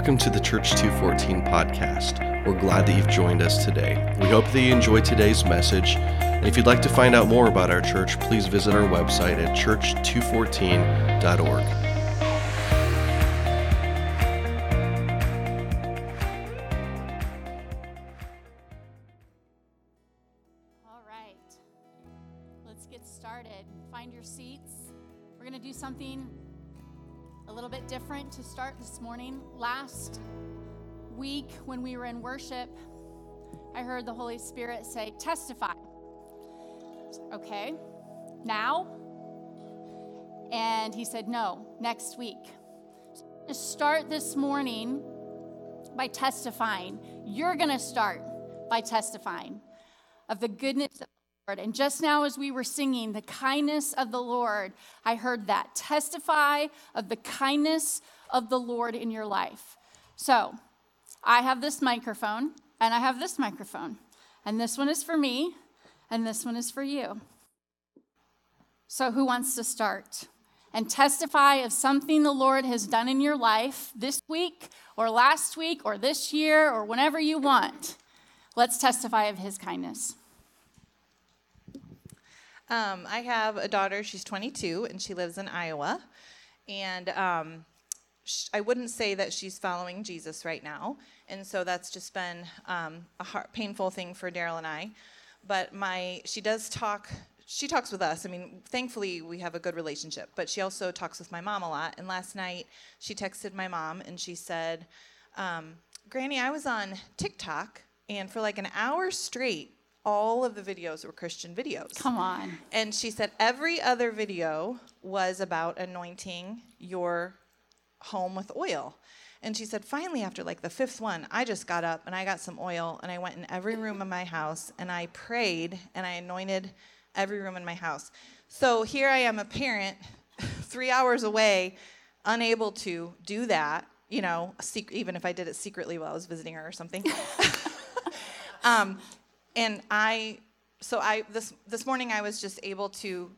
Welcome to the Church 214 podcast. We're glad that you've joined us today. We hope that you enjoyed today's message. And if you'd like to find out more about our church, please visit our website at church214.org. morning. Last week, when we were in worship, I heard the Holy Spirit say, Testify. Okay, now? And he said, No, next week. To start this morning by testifying. You're going to start by testifying of the goodness of the Lord. And just now, as we were singing, the kindness of the Lord, I heard that. Testify of the kindness of the Lord in your life. So, I have this microphone, and I have this microphone. And this one is for me, and this one is for you. So, who wants to start? And testify of something the Lord has done in your life this week, or last week, or this year, or whenever you want. Let's testify of his kindness. Um, I have a daughter. She's 22 and she lives in Iowa. And um, sh- I wouldn't say that she's following Jesus right now. And so that's just been um, a hard, painful thing for Daryl and I. But my, she does talk. She talks with us. I mean, thankfully we have a good relationship. But she also talks with my mom a lot. And last night she texted my mom and she said, um, "Granny, I was on TikTok and for like an hour straight, all of the videos were Christian videos." Come on. And she said every other video was about anointing your home with oil. And she said, finally, after like the fifth one, I just got up and I got some oil and I went in every room of my house and I prayed and I anointed every room in my house. So here I am, a parent, three hours away, unable to do that, you know, sec- even if I did it secretly while I was visiting her or something. um, and I, so I this this morning I was just able to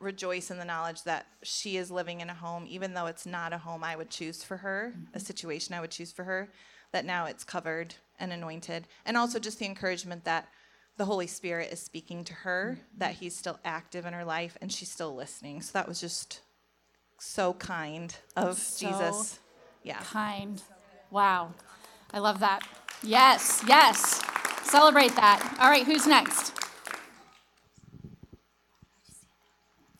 rejoice in the knowledge that she is living in a home, even though it's not a home I would choose for her, a mm-hmm. situation I would choose for her. That now it's covered and anointed, and also just the encouragement that the Holy Spirit is speaking to her, mm-hmm. that He's still active in her life, and she's still listening. So that was just so kind of So Jesus. Yeah. Kind. Wow. I love that. Yes, yes. Celebrate that. All right, who's next?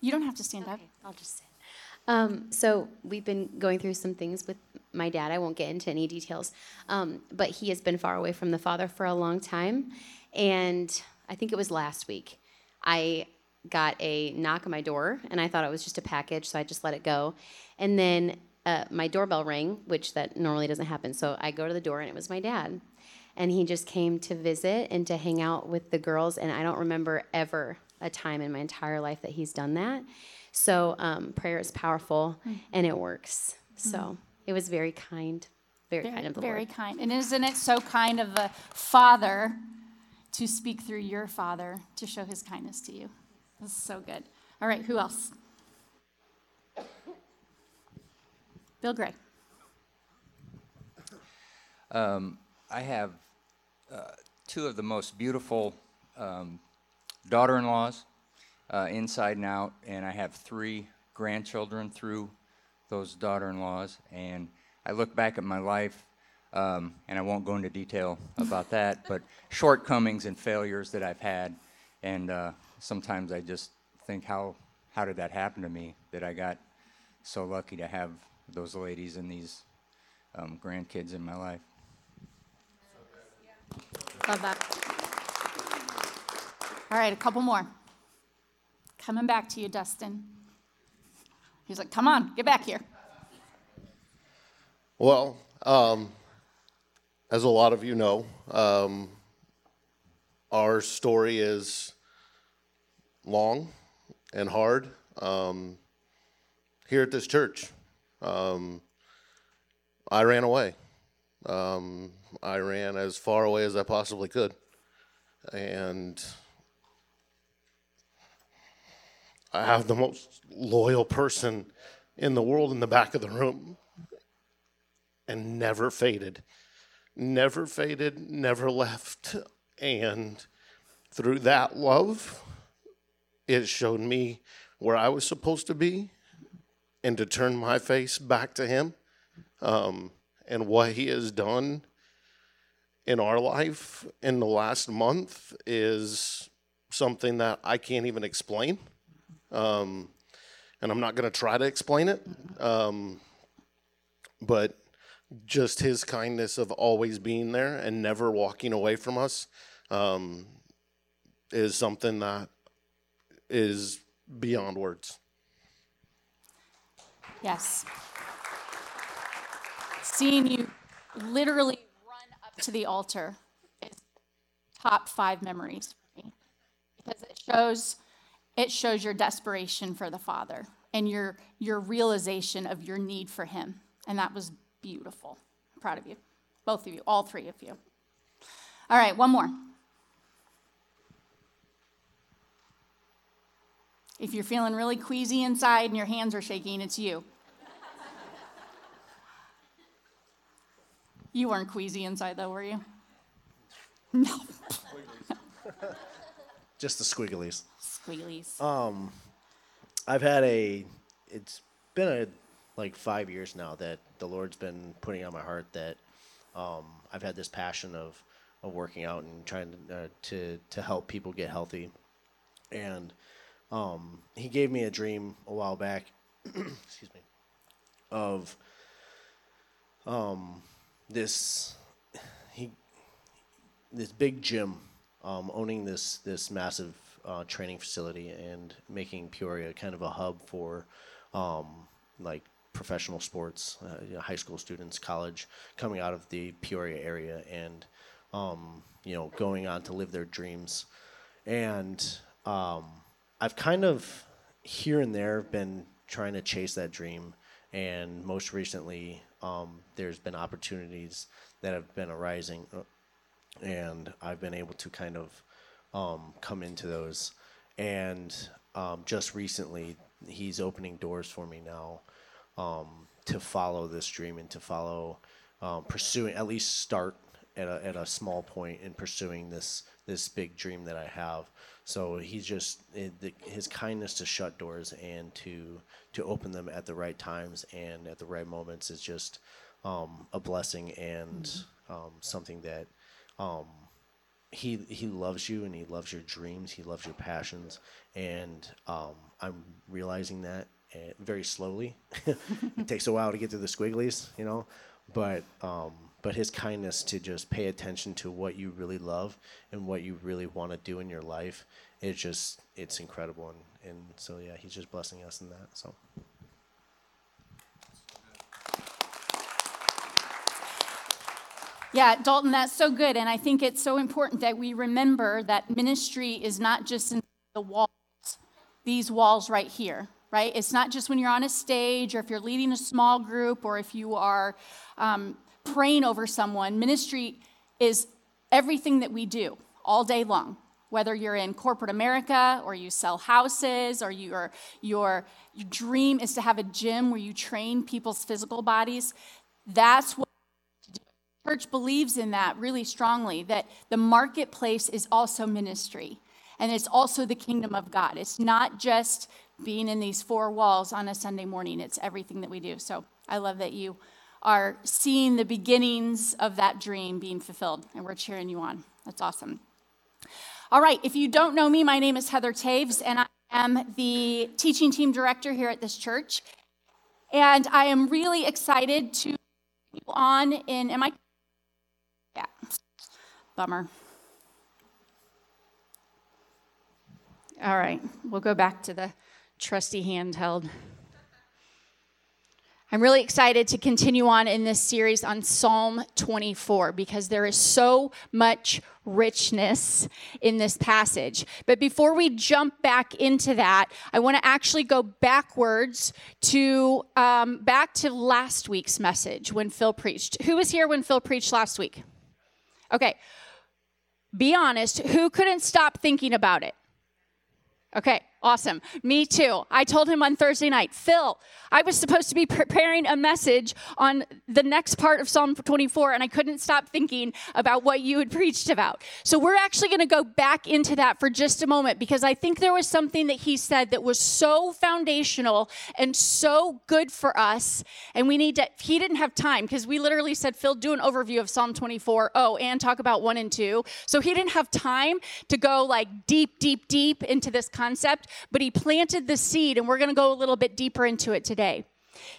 You don't have to stand up. I'll just sit. Um, so we've been going through some things with my dad. I won't get into any details, um, but he has been far away from the father for a long time, and I think it was last week. I got a knock on my door, and I thought it was just a package, so I just let it go, and then uh, my doorbell rang, which that normally doesn't happen. So I go to the door, and it was my dad, and he just came to visit and to hang out with the girls, and I don't remember ever a time in my entire life that he's done that. So um, prayer is powerful and it works. So it was very kind, very, kind of the very Lord. kind. And isn't it so kind of the Father to speak through your Father to show his kindness to you? This is so good. All right, who else? Bill Gray. I have uh, two of the most beautiful um, daughter in laws, uh, inside and out, and I have three grandchildren through those daughter in laws. And I look back at my life, um, and I won't go into detail about that, but shortcomings and failures that I've had. And uh, sometimes I just think, how, how did that happen to me that I got so lucky to have those ladies and these um, grandkids in my life? Love that. All right, a couple more. Coming back to you, Dustin. He's like, come on, get back here. Well, um, as a lot of you know, um, our story is long and hard um, here at this church. Um, I ran away. Um, I ran as far away as I possibly could. And I have the most loyal person in the world in the back of the room. and never faded. Never faded, never left. And through that love, it showed me where I was supposed to be and to turn my face back to Him um, and what He has done in our life in the last month is something that I can't even explain. Um, and I'm not going to try to explain it. Um, but just his kindness of always being there and never walking away from us um, is something that is beyond words. Yes. Seeing you literally run up to the altar is top five memories for me because it shows it shows your desperation for the Father and your your realization of your need for Him, and that was beautiful. I'm proud of you, both of you, all three of you. All right, one more. If you're feeling really queasy inside and your hands are shaking, it's you. You weren't queasy inside, though, were you? No. Just the squigglies. Squealies. I've had a. It's been a like five years now that the Lord's been putting on my heart that um, I've had this passion of of working out and trying to uh, to to help people get healthy, and um, He gave me a dream a while back. excuse me. Of um, this he this big gym um, owning this this massive uh, training facility and making Peoria kind of a hub for um, like professional sports, uh, you know, high school students, college coming out of the Peoria area and um, you know going on to live their dreams. And um, I've kind of here and there been trying to chase that dream, and most recently um, there's been opportunities that have been arising uh, and I've been able to kind of um, come into those. And um, just recently, he's opening doors for me now um, to follow this dream and to follow um, pursuing at least start at a, at a small point in pursuing this this big dream that I have. So he's just it, the, his kindness to shut doors and to to open them at the right times and at the right moments is just um, a blessing and um, something that um, he he loves you and he loves your dreams. He loves your passions, and um, I'm realizing that uh, very slowly. it takes a while to get to the squigglies, you know, but um, but his kindness to just pay attention to what you really love and what you really want to do in your life. It's just it's incredible, and and so yeah, he's just blessing us in that. So. Yeah, Dalton, that's so good. And I think it's so important that we remember that ministry is not just in the walls, these walls right here, right? It's not just when you're on a stage or if you're leading a small group or if you are um, praying over someone. Ministry is everything that we do all day long. Whether you're in corporate America or you sell houses or your, your, your dream is to have a gym where you train people's physical bodies, that's what church believes in that really strongly that the marketplace is also ministry and it's also the kingdom of God. It's not just being in these four walls on a Sunday morning, it's everything that we do. So I love that you are seeing the beginnings of that dream being fulfilled, and we're cheering you on. That's awesome. All right, if you don't know me, my name is Heather Toews, and I am the teaching team director here at this church. And I am really excited to be on in am I yeah. Bummer. All right, we'll go back to the trusty handheld. I'm really excited to continue on in this series on Psalm 24 because there is so much richness in this passage. But before we jump back into that, I want to actually go backwards to um, back to last week's message when Phil preached. Who was here when Phil preached last week? Okay, be honest. Who couldn't stop thinking about it? Okay, Awesome. Me too. I told him on Thursday night, Phil, I was supposed to be preparing a message on the next part of Psalm 24, and I couldn't stop thinking about what you had preached about. So we're actually going to go back into that for just a moment because I think there was something that he said that was so foundational and so good for us. And we need to, he didn't have time because we literally said, Phil, do an overview of Psalm 24. Oh, and talk about one and two. So he didn't have time to go like deep, deep, deep into this concept but he planted the seed, and we're going to go a little bit deeper into it today.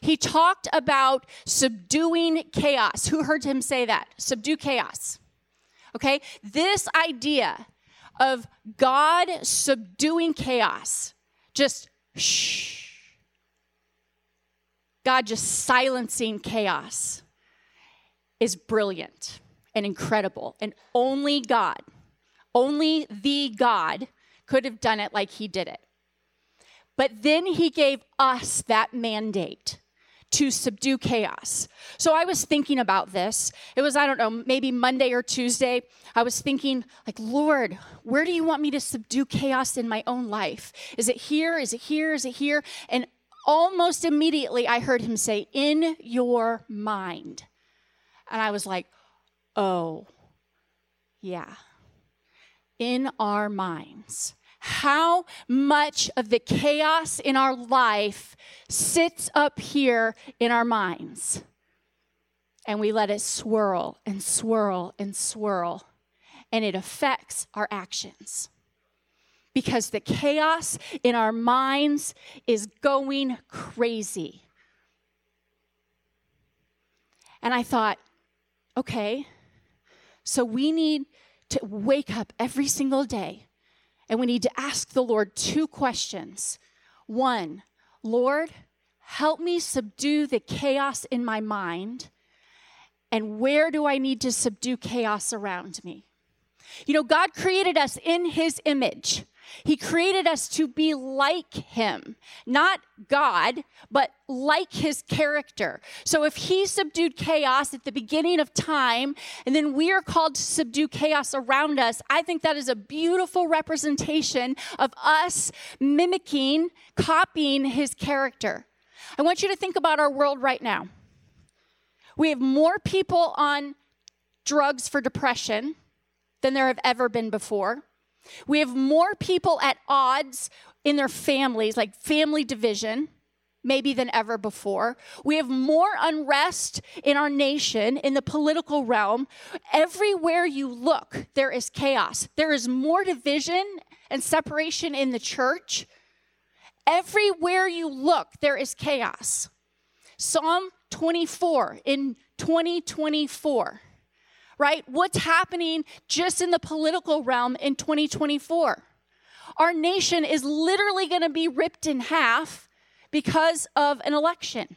He talked about subduing chaos. Who heard him say that? Subdue chaos. Okay? This idea of God subduing chaos, just shh. God just silencing chaos is brilliant and incredible. And only God, only the God could have done it like he did it. But then he gave us that mandate to subdue chaos. So I was thinking about this. It was, I don't know, maybe Monday or Tuesday. I was thinking, like, Lord, where do you want me to subdue chaos in my own life? Is it here? Is it here? Is it here? And almost immediately I heard him say, in your mind. And I was like, oh, yeah, in our minds how much of the chaos in our life sits up here in our minds. And we let it swirl and swirl and swirl, and it affects our actions. Because the chaos in our minds is going crazy. And I thought, okay, so we need to wake up every single day and we need to ask the Lord two questions. One, Lord, help me subdue the chaos in my mind. And where do I need to subdue chaos around me? You know, God created us in His image. He created us to be like him, not God, but like his character. So if he subdued chaos at the beginning of time, and then we are called to subdue chaos around us, I think that is a beautiful representation of us mimicking, copying his character. I want you to think about our world right now. We have more people on drugs for depression than there have ever been before. We have more people at odds in their families, like family division, maybe than ever before. We have more unrest in our nation, in the political realm. Everywhere you look, there is chaos. There is more division and separation in the church. Everywhere you look, there is chaos. Psalm 24 in 2024 right? What's happening just in the political realm in 2024? Our nation is literally going to be ripped in half because of an election.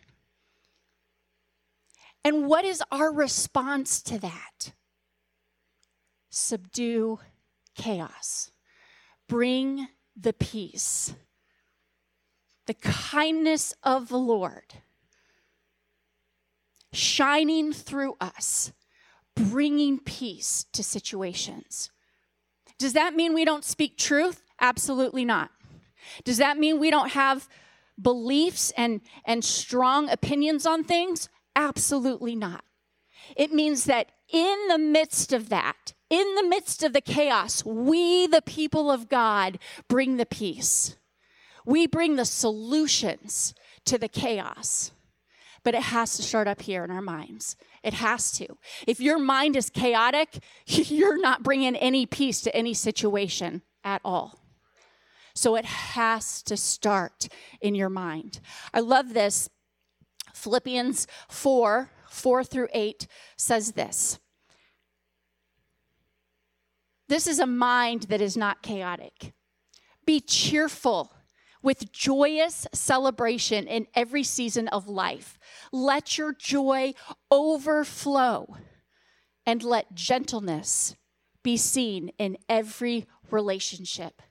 And what is our response to that? Subdue chaos, bring the peace, the kindness of the Lord shining through us bringing peace to situations. Does that mean we don't speak truth? Absolutely not. Does that mean we don't have beliefs and, and strong opinions on things? Absolutely not. It means that in the midst of that, in the midst of the chaos, we, the people of God, bring the peace. We bring the solutions to the chaos. But it has to start up here in our minds. It has to. If your mind is chaotic, you're not bringing any peace to any situation at all. So it has to start in your mind. I love this. Philippians 4 4 through 8 says this. This is a mind that is not chaotic. Be cheerful with joyous celebration in every season of life. Let your joy overflow and let gentleness be seen in every relationship,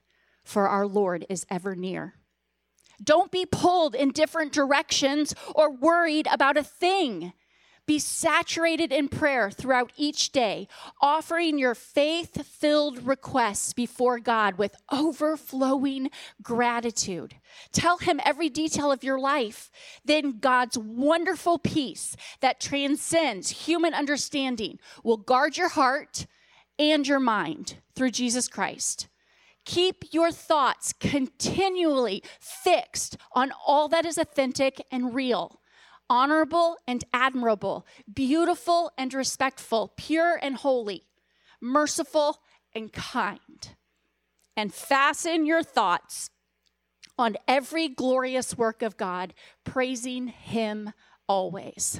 for our Lord is ever near. Don't be pulled in different directions or worried about a thing. Be saturated in prayer throughout each day, offering your faith filled requests before God with overflowing gratitude. Tell Him every detail of your life. Then God's wonderful peace that transcends human understanding will guard your heart and your mind through Jesus Christ. Keep your thoughts continually fixed on all that is authentic and real, honorable and admirable, beautiful and respectful, pure and holy, merciful and kind. And fasten your thoughts on every glorious work of God, praising Him always.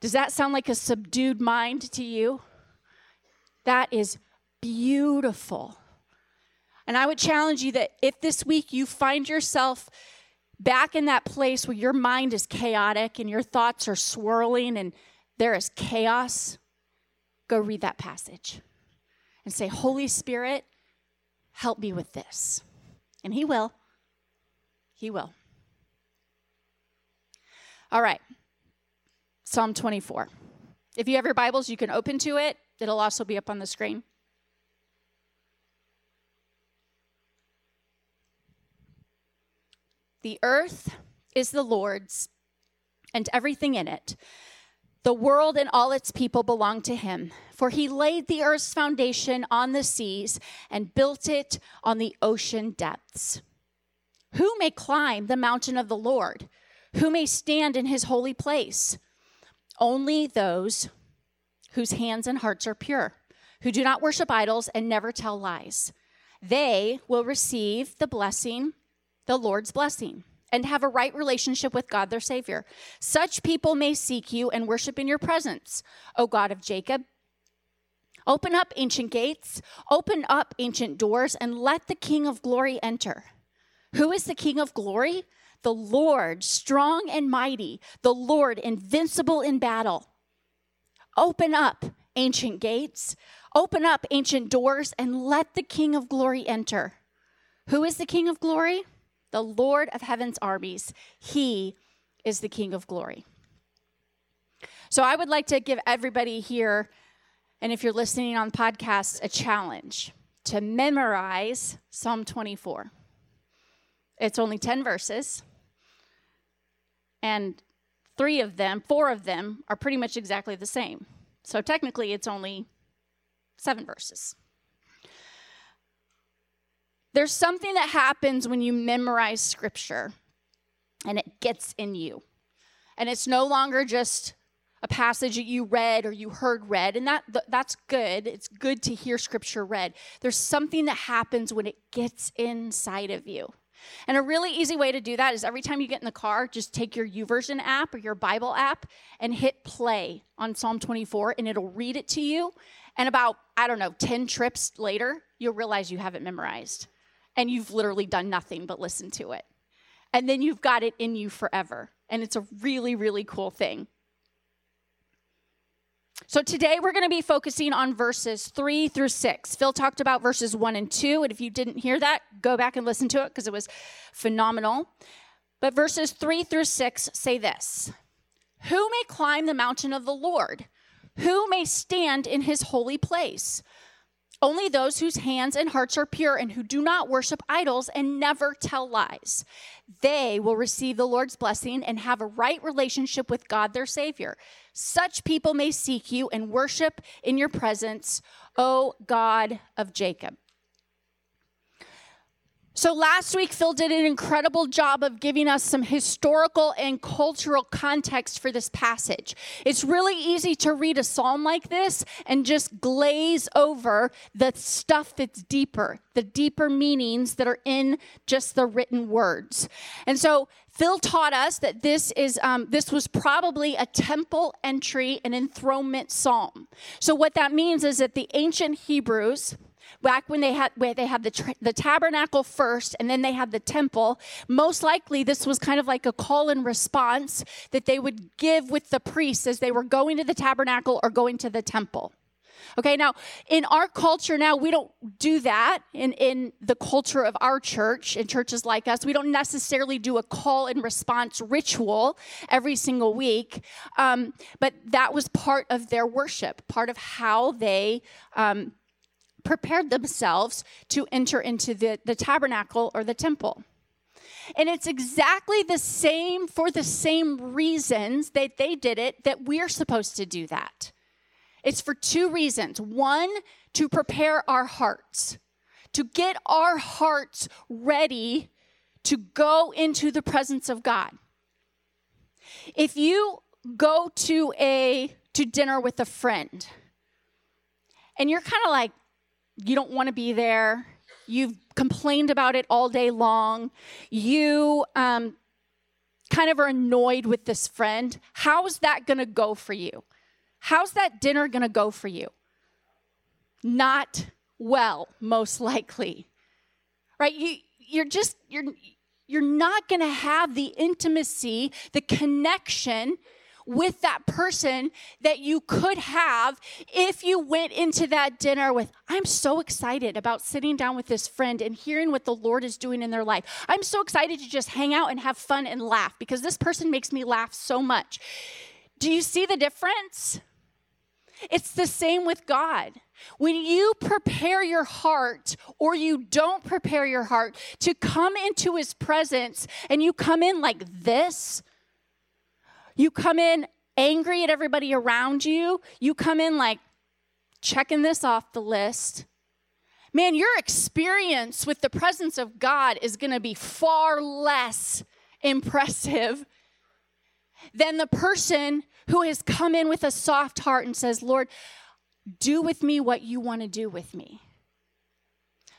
Does that sound like a subdued mind to you? That is beautiful. And I would challenge you that if this week you find yourself back in that place where your mind is chaotic and your thoughts are swirling and there is chaos, go read that passage and say, Holy Spirit, help me with this. And He will. He will. All right. Psalm 24. If you have your Bibles, you can open to it. It'll also be up on the screen. The earth is the Lord's and everything in it. The world and all its people belong to him, for he laid the earth's foundation on the seas and built it on the ocean depths. Who may climb the mountain of the Lord? Who may stand in his holy place? Only those whose hands and hearts are pure, who do not worship idols and never tell lies. They will receive the blessing the Lord's blessing and have a right relationship with God their Savior. Such people may seek you and worship in your presence, O God of Jacob. Open up ancient gates, open up ancient doors, and let the King of glory enter. Who is the King of glory? The Lord, strong and mighty, the Lord, invincible in battle. Open up ancient gates, open up ancient doors, and let the King of glory enter. Who is the King of glory? The Lord of heaven's armies. He is the King of glory. So I would like to give everybody here, and if you're listening on podcasts, a challenge to memorize Psalm 24. It's only 10 verses, and three of them, four of them, are pretty much exactly the same. So technically, it's only seven verses. There's something that happens when you memorize scripture and it gets in you. And it's no longer just a passage that you read or you heard read. And that that's good. It's good to hear scripture read. There's something that happens when it gets inside of you. And a really easy way to do that is every time you get in the car just take your YouVersion app or your bible app and hit play on psalm 24 and it'll read it to you. And about i don't know 10 trips later you'll realize you have it memorized and you've literally done nothing but listen to it. And then you've got it in you forever. And it's a really, really cool thing. So today we're going to be focusing on verses 3 through 6. Phil talked about verses 1 and 2, and if you didn't hear that, go back and listen to it because it was phenomenal. But verses 3 through 6 say this Who may climb the mountain of the Lord? Who may stand in his holy place? Only those whose hands and hearts are pure and who do not worship idols and never tell lies. They will receive the Lord's blessing and have a right relationship with God their Savior. Such people may seek you and worship in your presence, O God of Jacob. So last week, Phil did an incredible job of giving us some historical and cultural context for this passage. It's really easy to read a psalm like this and just glaze over the stuff that's deeper, the deeper meanings that are in just the written words. And so Phil taught us that this is um, this was probably a temple entry and enthronement psalm. So what that means is that the ancient Hebrews back when they had where they had the, the tabernacle first and then they had the temple most likely this was kind of like a call and response that they would give with the priests as they were going to the tabernacle or going to the temple Okay, now in our culture now, we don't do that in, in the culture of our church, in churches like us. We don't necessarily do a call and response ritual every single week, um, but that was part of their worship, part of how they um, prepared themselves to enter into the, the tabernacle or the temple. And it's exactly the same for the same reasons that they did it that we're supposed to do that. It's for two reasons. One, to prepare our hearts, to get our hearts ready to go into the presence of God. If you go to a to dinner with a friend and you're kind of like you don't want to be there, you've complained about it all day long, you um, kind of are annoyed with this friend, how's that going to go for you? How's that dinner going to go for you? Not well, most likely. Right? You you're just you're you're not going to have the intimacy, the connection with that person that you could have if you went into that dinner with, I'm so excited about sitting down with this friend and hearing what the Lord is doing in their life. I'm so excited to just hang out and have fun and laugh because this person makes me laugh so much. Do you see the difference? It's the same with God. When you prepare your heart or you don't prepare your heart to come into his presence and you come in like this, you come in angry at everybody around you, you come in like checking this off the list. Man, your experience with the presence of God is going to be far less impressive than the person who has come in with a soft heart and says, Lord, do with me what you want to do with me.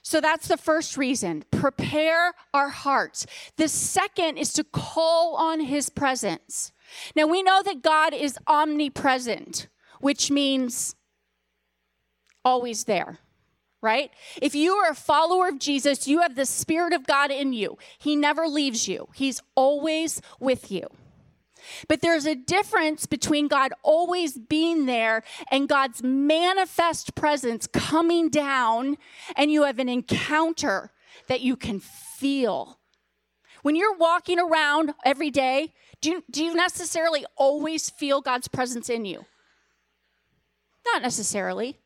So that's the first reason. Prepare our hearts. The second is to call on his presence. Now we know that God is omnipresent, which means always there, right? If you are a follower of Jesus, you have the Spirit of God in you. He never leaves you, He's always with you. But there's a difference between God always being there and God's manifest presence coming down, and you have an encounter that you can feel. When you're walking around every day, do you, do you necessarily always feel God's presence in you? Not necessarily.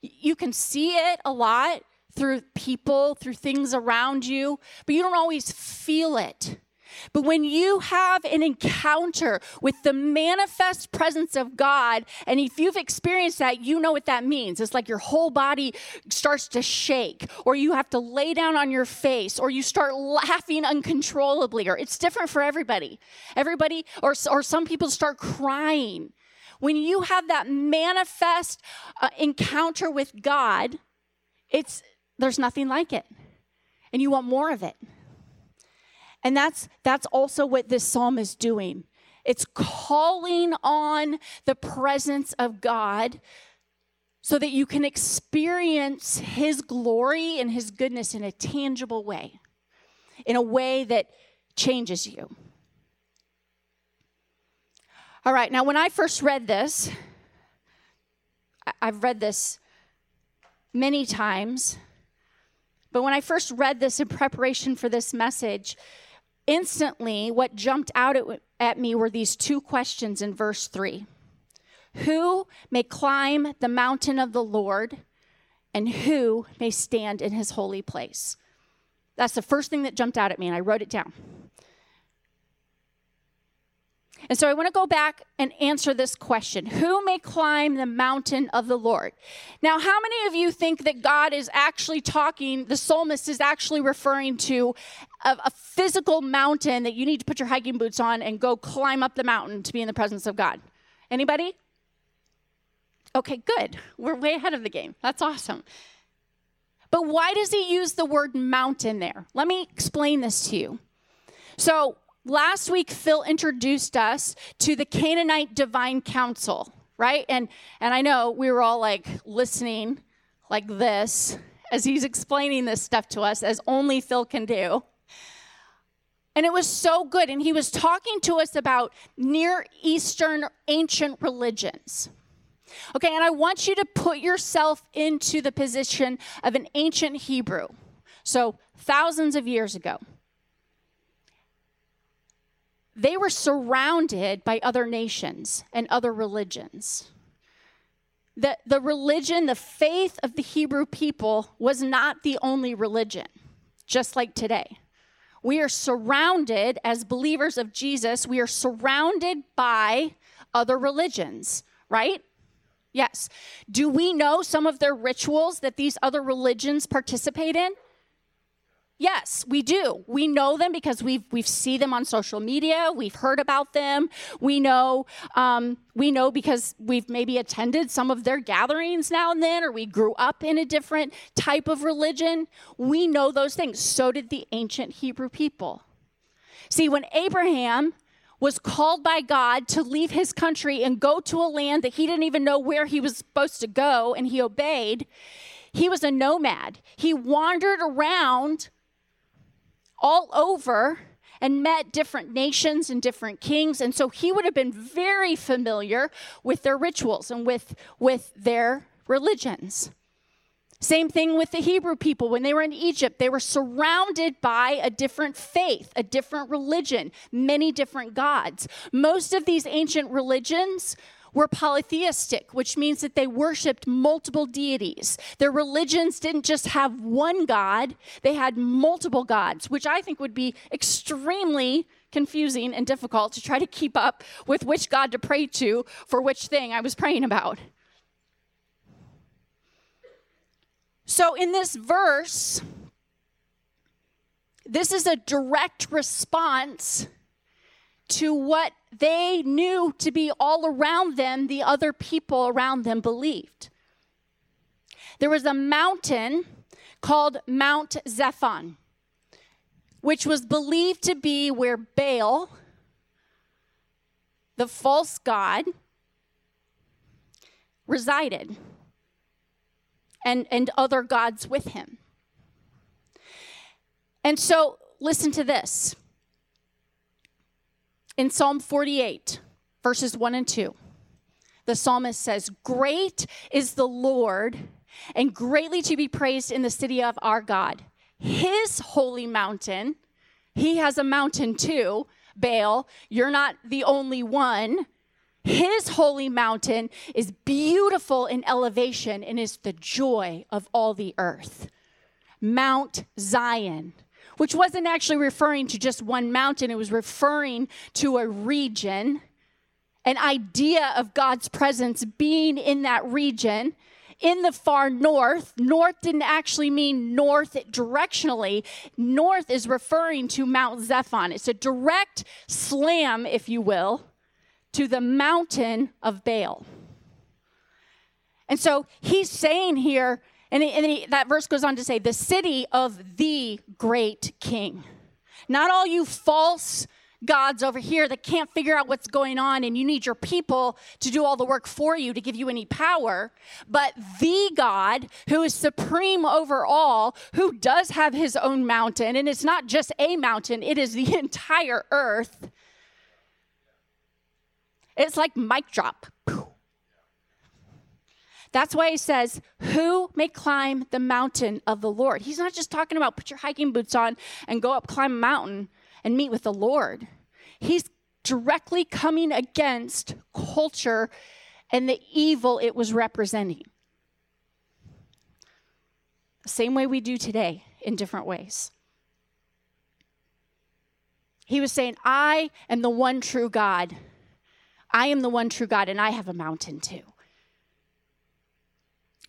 You can see it a lot through people, through things around you, but you don't always feel it. But when you have an encounter with the manifest presence of God, and if you've experienced that, you know what that means. It's like your whole body starts to shake, or you have to lay down on your face, or you start laughing uncontrollably, or it's different for everybody. Everybody, or, or some people start crying. When you have that manifest uh, encounter with God, it's there's nothing like it. And you want more of it. And that's that's also what this psalm is doing. It's calling on the presence of God so that you can experience his glory and his goodness in a tangible way, in a way that changes you. All right, now when I first read this, I've read this many times, but when I first read this in preparation for this message, instantly, what jumped out at, at me were these two questions in verse 3 Who may climb the mountain of the Lord, and who may stand in his holy place? That's the first thing that jumped out at me, and I wrote it down. And so I want to go back and answer this question Who may climb the mountain of the Lord? Now, how many of you think that God is actually talking, the psalmist is actually referring to a, a, physical mountain that you need to put your hiking boots on and go climb up the mountain to be in the presence of God? Anybody? Okay, good. We're way ahead of the game. That's awesome. But why does he use the word mountain there? Let me explain this to you. So, last week Phil introduced us to the Canaanite Divine Council, right? And and I know we were all like listening like this as he's explaining this stuff to us as only Phil can do. And it was so good and he was talking to us about Near Eastern ancient religions. Okay, and I want you to put yourself into the position of an ancient Hebrew. So, thousands of years ago. They were surrounded by other nations and other religions. The, the religion, the faith of the Hebrew people was not the only religion, just like today. We are surrounded, as believers of Jesus, we are surrounded by other religions, right? Yes. Do we know some of their rituals that these other religions participate in? Yes, we do. We know them because we've we've seen them on social media. We've heard about them. We know um, we know because we've maybe attended some of their gatherings now and then, or we grew up in a different type of religion. We know those things. So did the ancient Hebrew people. See, when Abraham was called by God to leave his country and go to a land that he didn't even know where he was supposed to go, and he obeyed. He was a nomad. He wandered around all over and met different nations and different kings and so he would have been very familiar with their rituals and with with their religions same thing with the Hebrew people. When they were in Egypt, they were surrounded by a different faith, a different religion, many different gods. Most of these ancient religions were polytheistic, which means that they worshiped multiple deities. Their religions didn't just have one God, they had multiple gods, which I think would be extremely confusing and difficult to try to keep up with which God to pray to for which thing I was praying about. So, in this verse, this is a direct response to what they knew to be all around them, the other people around them believed. There was a mountain called Mount Zaphon, which was believed to be where Baal, the false god, resided, and, and other gods with him. And so, listen to this in Psalm 48, verses 1 and 2, the psalmist says, Great is the Lord, and greatly to be praised in the city of our God. His holy mountain, he has a mountain too, Baal. You're not the only one. His holy mountain is beautiful in elevation and is the joy of all the earth. Mount Zion which wasn't actually referring to just one mountain, it was referring to a region, an idea of God's presence being in that region. In the far north, north didn't actually mean north directionally. North is referring to Mount Zaphon. It's a direct slam, if you will, to the mountain of Baal. And so he's saying here, and, and he, that verse goes on to say, the city of the great king. Not all you false gods over here that can't figure out what's going on and you need your people to do all the work for you to give you any power, but the God who is supreme over all, who does have his own mountain, and it's not just a mountain, it is the entire earth. It's like mic drop. That's why he says, Who may climb the mountain of the Lord? He's not just talking about put your hiking boots on and go up, climb a mountain and meet with the Lord. He's directly coming against culture and the evil it was representing. The same way we do today in different ways. He was saying, I am the one true God. I am the one true God, and I have a mountain too.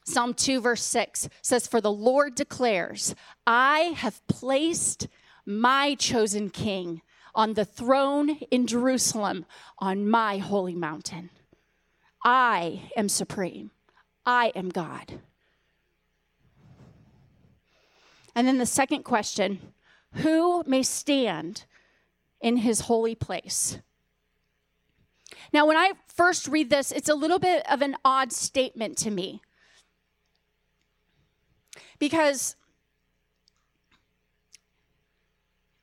Psalm 2, verse 6 says, For the Lord declares, I have placed my chosen king on the throne in Jerusalem on my holy mountain. I am supreme. I am God. And then the second question who may stand in his holy place? Now, when I first read this, it's a little bit of an odd statement to me because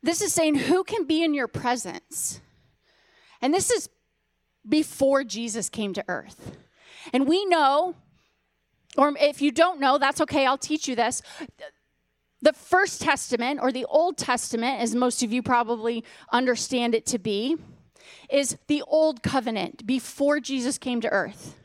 this is saying, who can be in your presence? And this is before Jesus came to earth. And we know, or if you don't know, that's okay, I'll teach you this. The First Testament, or the Old Testament, as most of you probably understand it to be, is the Old Covenant before Jesus came to earth.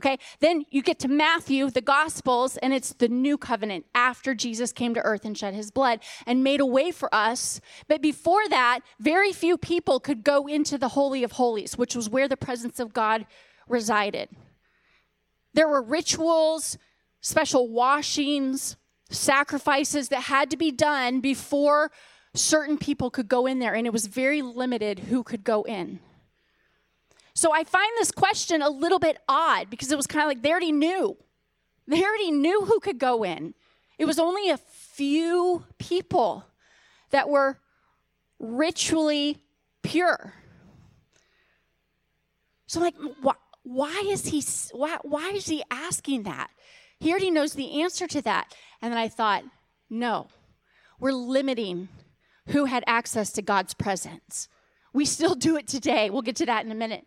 Okay, then you get to Matthew, the Gospels, and it's the new covenant after Jesus came to earth and shed his blood and made a way for us. But before that, very few people could go into the Holy of Holies, which was where the presence of God resided. There were rituals, special washings, sacrifices that had to be done before certain people could go in there, and it was very limited who could go in. So I find this question a little bit odd because it was kind of like they already knew. They already knew who could go in. It was only a few people that were ritually pure. So I'm like, why, why is he why, why is he asking that? He already knows the answer to that. And then I thought, no, we're limiting who had access to God's presence. We still do it today. We'll get to that in a minute.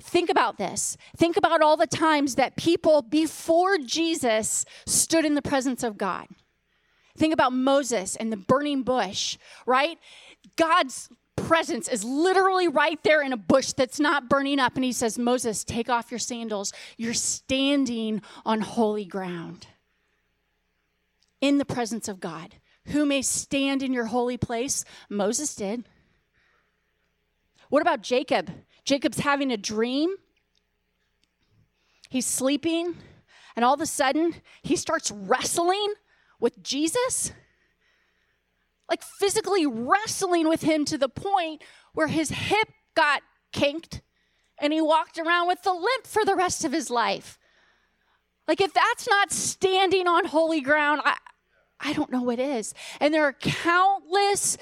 Think about this. Think about all the times that people before Jesus stood in the presence of God. Think about Moses and the burning bush, right? God's presence is literally right there in a bush that's not burning up. And he says, Moses, take off your sandals. You're standing on holy ground in the presence of God. Who may stand in your holy place? Moses did. What about Jacob? Jacob's having a dream. He's sleeping, and all of a sudden, he starts wrestling with Jesus. Like physically wrestling with him to the point where his hip got kinked and he walked around with the limp for the rest of his life. Like, if that's not standing on holy ground, I, I don't know what is. And there are countless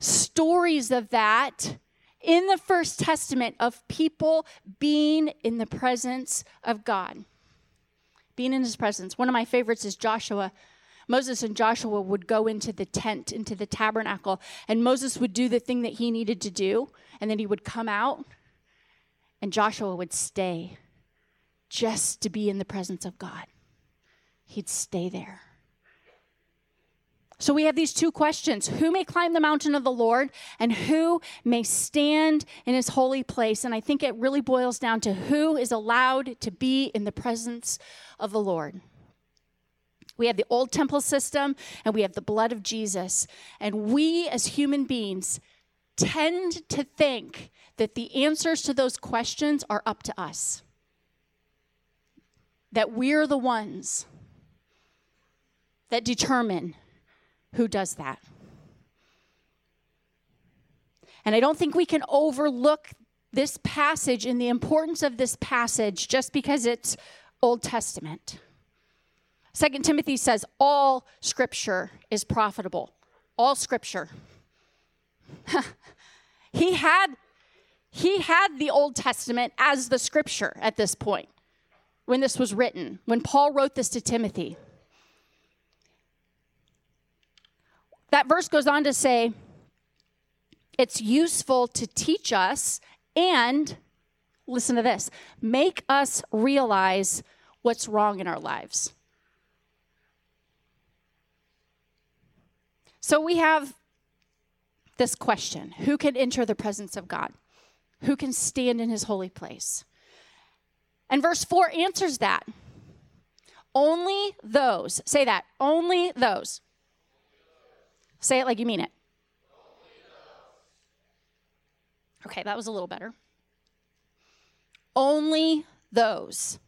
stories of that in the First Testament of people being in the presence of God, being in his presence. One of my favorites is Joshua. Moses and Joshua would go into the tent, into the tabernacle, and Moses would do the thing that he needed to do, and then he would come out, and Joshua would stay just to be in the presence of God. He'd stay there. So we have these two questions Who may climb the mountain of the Lord, and who may stand in his holy place? And I think it really boils down to who is allowed to be in the presence of the Lord. We have the old temple system, and we have the blood of Jesus. And we as human beings tend to think that the answers to those questions are up to us, that we're the ones that determine who does that. And I don't think we can overlook this passage and the importance of this passage just because it's Old Testament. Second Timothy says all scripture is profitable. All scripture. he had he had the Old Testament as the scripture at this point when this was written, when Paul wrote this to Timothy. That verse goes on to say, it's useful to teach us and, listen to this, make us realize what's wrong in our lives. So we have this question Who can enter the presence of God? Who can stand in his holy place? And verse 4 answers that. Only those, say that, only those Say it like you mean it. Okay, that was a little better. Only those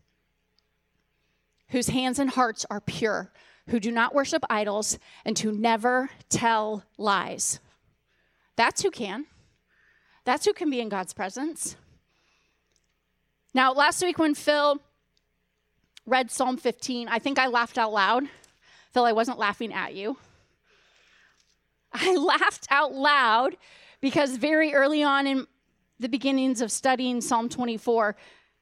whose hands and hearts are pure, who do not worship idols, and who never tell lies. That's who can. That's who can be in God's presence. Now, last week when Phil read Psalm 15, I think I laughed out loud. Phil, I wasn't laughing at you. I laughed out loud because very early on in the beginnings of studying Psalm 24,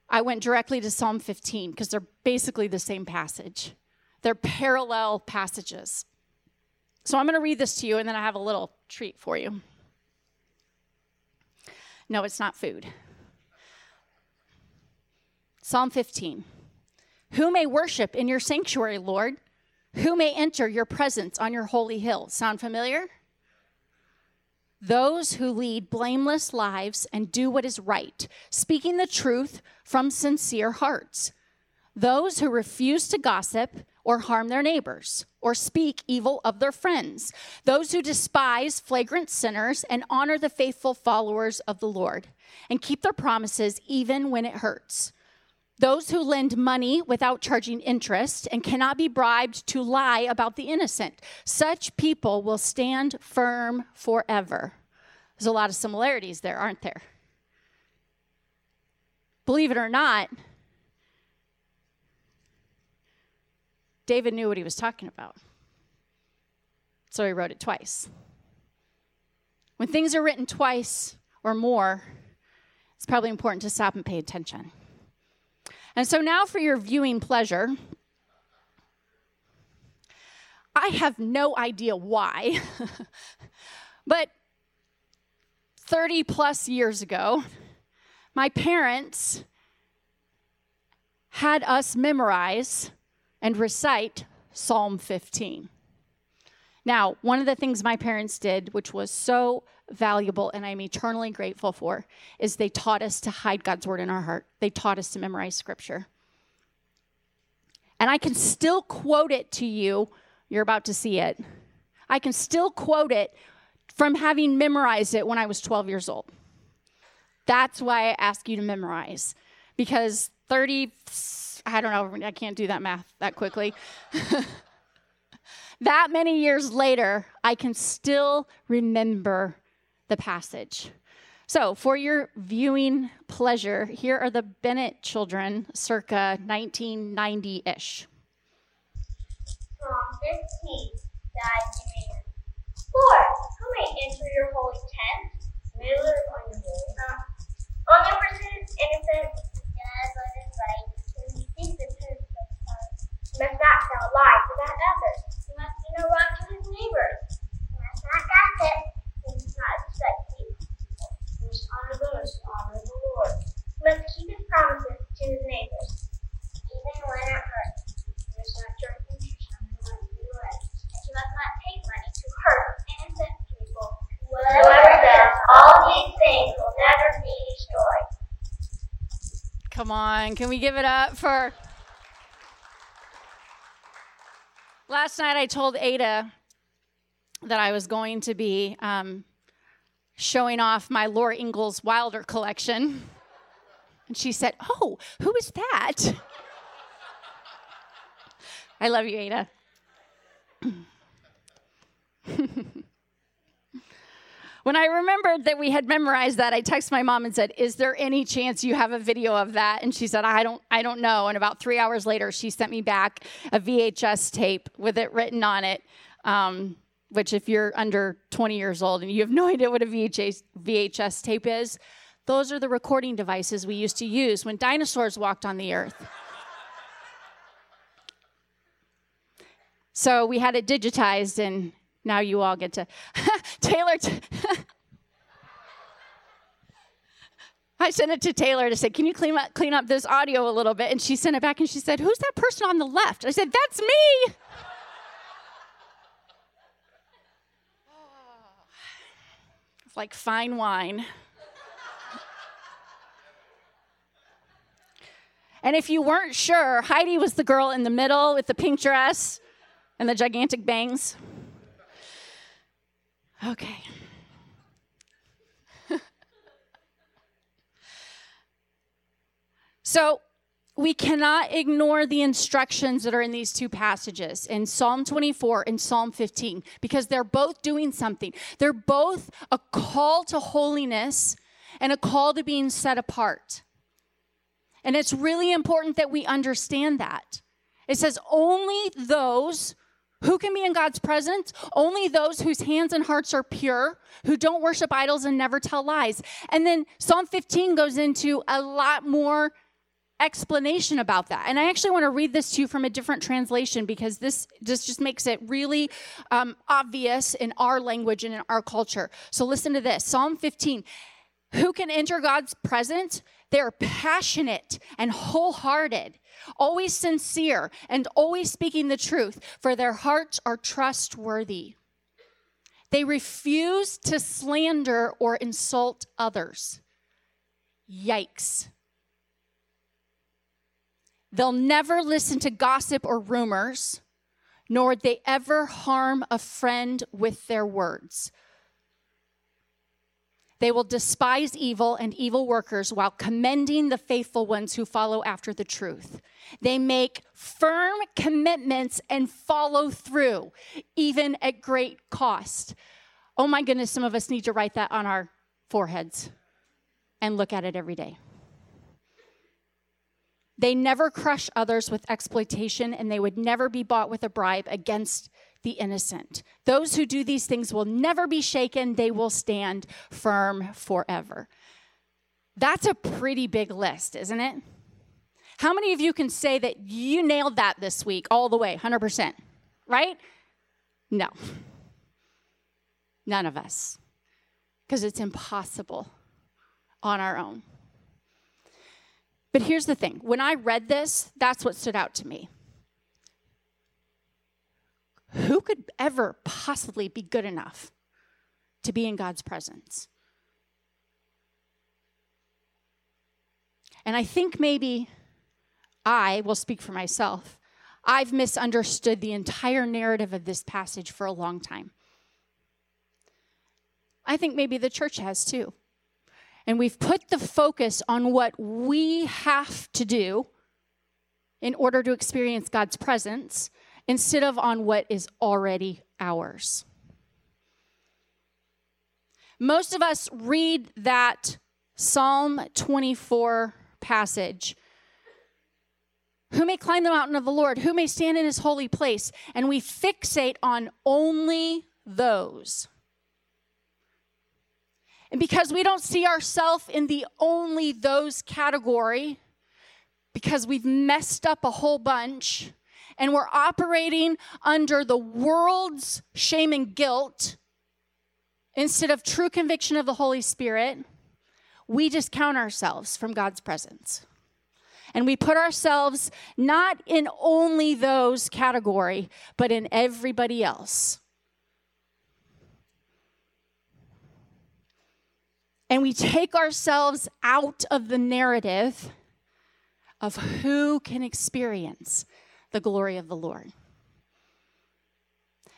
I went directly to Psalm 15 because they're basically the same passage. They're parallel passages. So I'm going to read this to you and then I have a little treat for you. No, it's not food. Psalm 15. Who may worship in your sanctuary, Lord? Who may enter your presence on your holy hill? Sound familiar? Those who lead blameless lives and do what is right, speaking the truth from sincere hearts. Those who refuse to gossip or harm their neighbors or speak evil of their friends. Those who despise flagrant sinners and honor the faithful followers of the Lord and keep their promises even when it hurts. Those who lend money without charging interest and cannot be bribed to lie about the innocent. Such people will stand firm forever. There's a lot of similarities there, aren't there? Believe it or not, David knew what he was talking about. So he wrote it twice. When things are written twice or more, it's probably important to stop and pay attention. And so now for your viewing pleasure, I have no idea why, but 30 plus years ago, my parents had us memorize and recite Psalm 15. Now, one of the things my parents did, which was so valuable and I'm eternally grateful for, is they taught us to hide God's word in our heart. They taught us to memorize scripture. And I can still quote it to you. You're about to see it. I can still quote it from having memorized it when I was 12 years old. That's why I ask you to memorize because 30, I don't know, I can't do that math that quickly. that many years later, I can still remember the passage. So, for your viewing pleasure, here are the Bennett children circa 1990 ish. Psalm 15, God demand. Lord, who may enter your holy tent? Live on your holy mountain. Omnipotent, innocent, God, what is right, and speak the truth of God. He must not tell lies without effort. He must do no wrong to his neighbors. He must not gossip. He must not disrespect people. He must honor the Lord. He must keep his promises to his neighbors, even when it hurts. He must not drink and money to lend. And he must not take money to hurt innocent people. Whoever does all these things will never be destroyed. Come on, can we give it up for. Last night I told Ada that I was going to be um, showing off my Laura Ingalls Wilder collection. And she said, Oh, who is that? I love you, Ada. when I remembered that we had memorized that, I texted my mom and said, "Is there any chance you have a video of that?" And she said, "I don't I don't know." And about 3 hours later, she sent me back a VHS tape with it written on it. Um, which if you're under 20 years old and you have no idea what a VHS, VHS tape is, those are the recording devices we used to use when dinosaurs walked on the earth. So we had it digitized, and now you all get to. Taylor. T- I sent it to Taylor to say, "Can you clean up clean up this audio a little bit?" And she sent it back, and she said, "Who's that person on the left?" I said, "That's me." Like fine wine. And if you weren't sure, Heidi was the girl in the middle with the pink dress and the gigantic bangs. Okay. so, we cannot ignore the instructions that are in these two passages in Psalm 24 and Psalm 15 because they're both doing something. They're both a call to holiness and a call to being set apart. And it's really important that we understand that. It says, only those who can be in God's presence? Only those whose hands and hearts are pure, who don't worship idols and never tell lies. And then Psalm 15 goes into a lot more explanation about that. And I actually want to read this to you from a different translation because this, this just makes it really um, obvious in our language and in our culture. So listen to this Psalm 15. who can enter God's presence? They're passionate and wholehearted, always sincere, and always speaking the truth, for their hearts are trustworthy. They refuse to slander or insult others. Yikes. They'll never listen to gossip or rumors, nor would they ever harm a friend with their words. They will despise evil and evil workers while commending the faithful ones who follow after the truth. They make firm commitments and follow through, even at great cost. Oh my goodness, some of us need to write that on our foreheads and look at it every day. They never crush others with exploitation, and they would never be bought with a bribe against the innocent. Those who do these things will never be shaken, they will stand firm forever. That's a pretty big list, isn't it? How many of you can say that you nailed that this week all the way, 100%? Right? No. None of us. Because it's impossible on our own. But here's the thing when I read this, that's what stood out to me. Who could ever possibly be good enough to be in God's presence? And I think maybe I will speak for myself. I've misunderstood the entire narrative of this passage for a long time. I think maybe the church has too. And we've put the focus on what we have to do in order to experience God's presence instead of on what is already ours. Most of us read that Psalm 24 passage. Who may climb the mountain of the Lord? Who may stand in his holy place? And we fixate on only those. And because we don't see ourselves in the only those category, because we've messed up a whole bunch, and we're operating under the world's shame and guilt instead of true conviction of the Holy Spirit, we discount ourselves from God's presence. And we put ourselves not in only those category, but in everybody else. And we take ourselves out of the narrative of who can experience the glory of the Lord.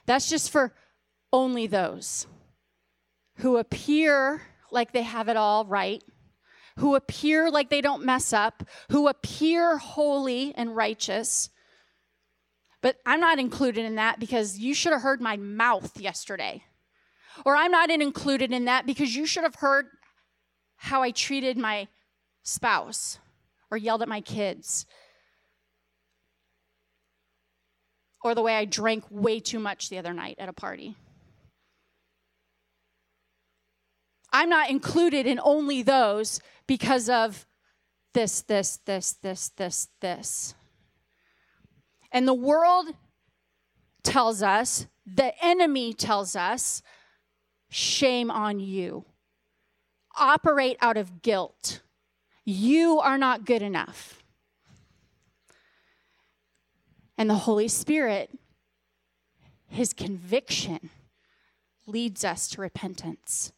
That's just for only those who appear like they have it all right, who appear like they don't mess up, who appear holy and righteous. But I'm not included in that because you should have heard my mouth yesterday. Or I'm not included in that because you should have heard how I treated my spouse or yelled at my kids or the way I drank way too much the other night at a party. I'm not included in only those because of this, this, this, this, this, this. And the world tells us, the enemy tells us, shame on you operate out of guilt. You are not good enough. And the Holy Spirit, His conviction, leads us to repentance.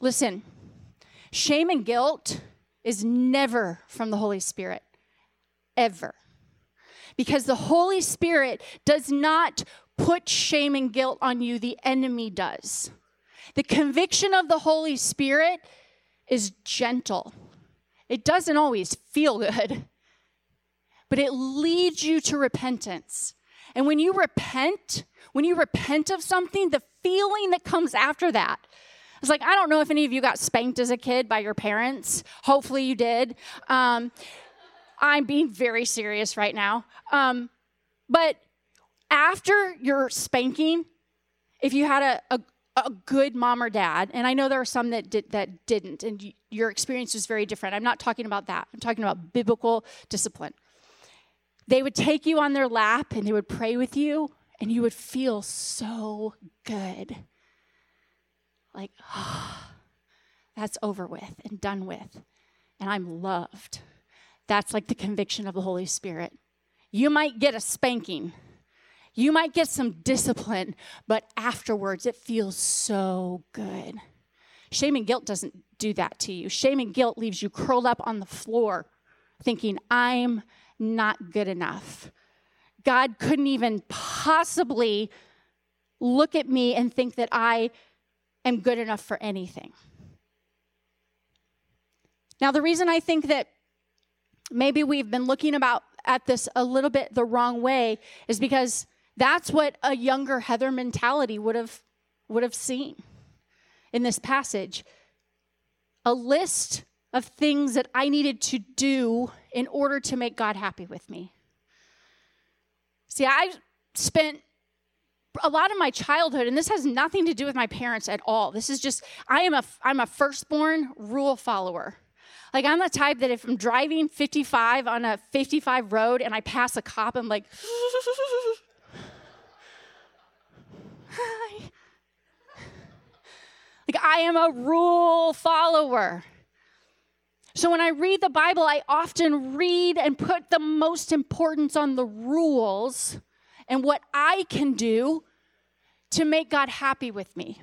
Listen, shame and guilt is never from the Holy Spirit, ever. Because the Holy Spirit does not put shame and guilt on you, the enemy does. The conviction of the Holy Spirit is gentle. It doesn't always feel good, but it leads you to repentance. And when you repent, when you repent of something, the feeling that comes after that, it's like, I don't know if any of you got spanked as a kid by your parents. Hopefully you did. Um, I'm being very serious right now. Um, but after your spanking, if you had a, a, a good mom or dad, and I know there are some that did, that didn't, and y- your experience was very different. I'm not talking about that. I'm talking about biblical discipline. They would take you on their lap and they would pray with you, and you would feel so good. Like, oh, that's over with and done with. And I'm loved. That's like the conviction of the Holy Spirit. You might get a spanking, you might get some discipline, but afterwards it feels so good. Shame and guilt doesn't do that to you. Shame and guilt leaves you curled up on the floor thinking, I'm not good enough. God couldn't even possibly look at me and think that I am good enough for anything. Now, the reason I think that maybe we've been looking about at this a little bit the wrong way is because that's what a younger Heather mentality would have would have seen in this passage. A list of things that I needed to do in order to make God happy with me. See, I spent a lot of my childhood and this has nothing to do with my parents at all. This is just I am a I'm a firstborn rule follower. Like I'm the type that if I'm driving 55 on a 55 road and I pass a cop, I'm like. Like I am a rule follower. So when I read the Bible, I often read and put the most importance on the rules and what I can do to make God happy with me.